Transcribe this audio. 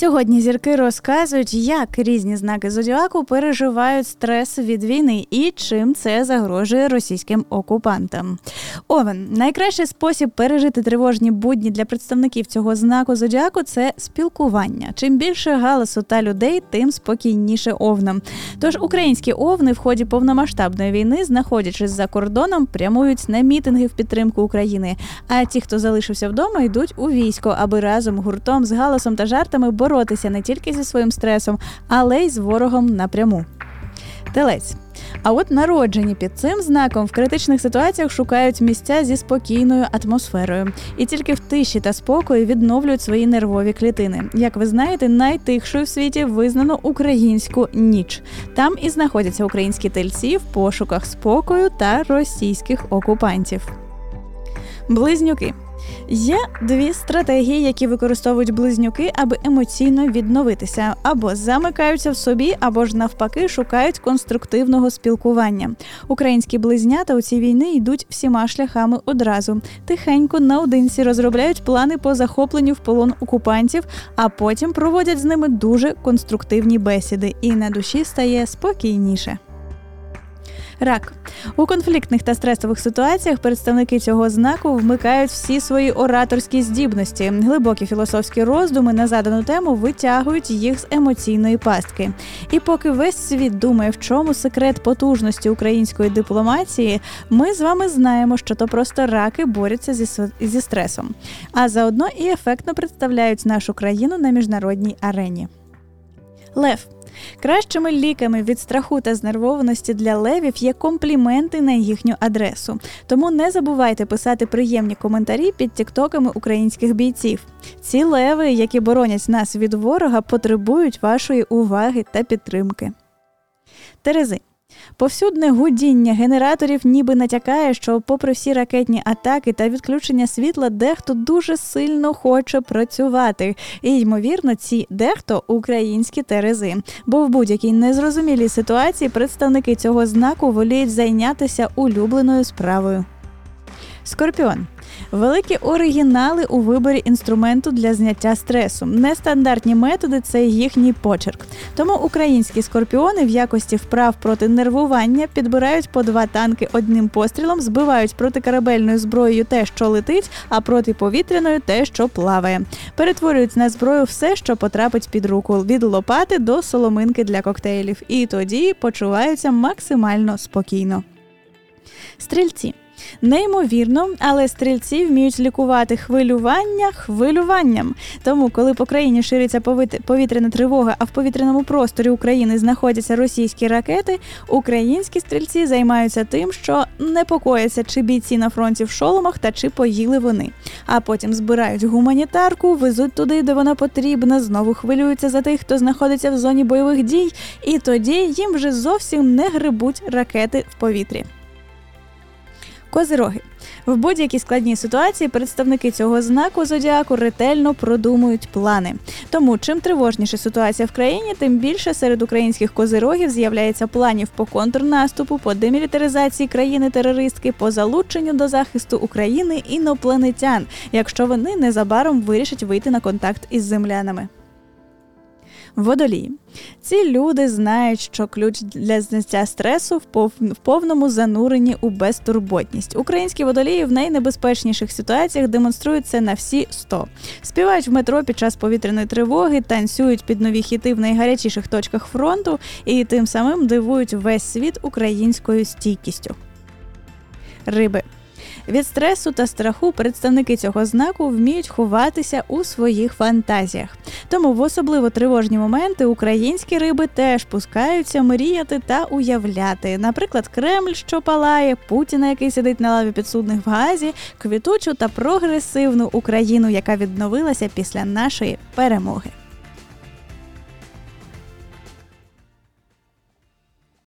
Сьогодні зірки розказують, як різні знаки зодіаку переживають стрес від війни і чим це загрожує російським окупантам. Овен найкращий спосіб пережити тривожні будні для представників цього знаку зодіаку це спілкування. Чим більше галасу та людей, тим спокійніше овнам. Тож українські овни в ході повномасштабної війни, знаходячись за кордоном, прямують на мітинги в підтримку України. А ті, хто залишився вдома, йдуть у військо, аби разом гуртом з галасом та жартами боротися не тільки зі своїм стресом, але й з ворогом напряму. Телець. А от народжені під цим знаком в критичних ситуаціях шукають місця зі спокійною атмосферою, і тільки в тиші та спокої відновлюють свої нервові клітини. Як ви знаєте, найтихшою в світі визнано українську ніч. Там і знаходяться українські тельці в пошуках спокою та російських окупантів. Близнюки. Є дві стратегії, які використовують близнюки, аби емоційно відновитися, або замикаються в собі, або ж навпаки шукають конструктивного спілкування. Українські близнята у цій війни йдуть всіма шляхами одразу. Тихенько наодинці розробляють плани по захопленню в полон окупантів, а потім проводять з ними дуже конструктивні бесіди, і на душі стає спокійніше. Рак у конфліктних та стресових ситуаціях представники цього знаку вмикають всі свої ораторські здібності. Глибокі філософські роздуми на задану тему витягують їх з емоційної пастки. І поки весь світ думає, в чому секрет потужності української дипломатії, ми з вами знаємо, що то просто раки борються зі зі стресом, а заодно і ефектно представляють нашу країну на міжнародній арені. Лев Кращими ліками від страху та знервованості для левів є компліменти на їхню адресу. Тому не забувайте писати приємні коментарі під тіктоками українських бійців. Ці леви, які боронять нас від ворога, потребують вашої уваги та підтримки. Терези Повсюдне гудіння генераторів ніби натякає, що, попри всі ракетні атаки та відключення світла, дехто дуже сильно хоче працювати. І ймовірно, ці дехто українські терези. Бо в будь-якій незрозумілій ситуації представники цього знаку воліють зайнятися улюбленою справою. Скорпіон великі оригінали у виборі інструменту для зняття стресу. Нестандартні методи це їхній почерк. Тому українські скорпіони в якості вправ проти нервування підбирають по два танки одним пострілом, збивають протикорабельною зброєю те, що летить, а протиповітряною те, що плаває. Перетворюють на зброю все, що потрапить під руку, від лопати до соломинки для коктейлів. І тоді почуваються максимально спокійно. Стрільці Неймовірно, але стрільці вміють лікувати хвилювання хвилюванням. Тому, коли по країні шириться повітряна тривога, а в повітряному просторі України знаходяться російські ракети, українські стрільці займаються тим, що непокояться, чи бійці на фронті в шоломах та чи поїли вони. А потім збирають гуманітарку, везуть туди, де вона потрібна, знову хвилюються за тих, хто знаходиться в зоні бойових дій, і тоді їм вже зовсім не грибуть ракети в повітрі. Козироги в будь-якій складній ситуації представники цього знаку зодіаку ретельно продумують плани. Тому чим тривожніша ситуація в країні, тим більше серед українських козирогів з'являється планів по контрнаступу, по демілітаризації країни-терористки, по залученню до захисту України інопланетян, якщо вони незабаром вирішать вийти на контакт із землянами. Водолії. Ці люди знають, що ключ для зняття стресу в, пов... повному зануренні у безтурботність. Українські водолії в найнебезпечніших ситуаціях демонструють це на всі 100. Співають в метро під час повітряної тривоги, танцюють під нові хіти в найгарячіших точках фронту і тим самим дивують весь світ українською стійкістю. Риби. Від стресу та страху представники цього знаку вміють ховатися у своїх фантазіях. Тому в особливо тривожні моменти українські риби теж пускаються мріяти та уявляти. Наприклад, Кремль, що палає, Путіна, який сидить на лаві підсудних в Газі, квітучу та прогресивну Україну, яка відновилася після нашої перемоги.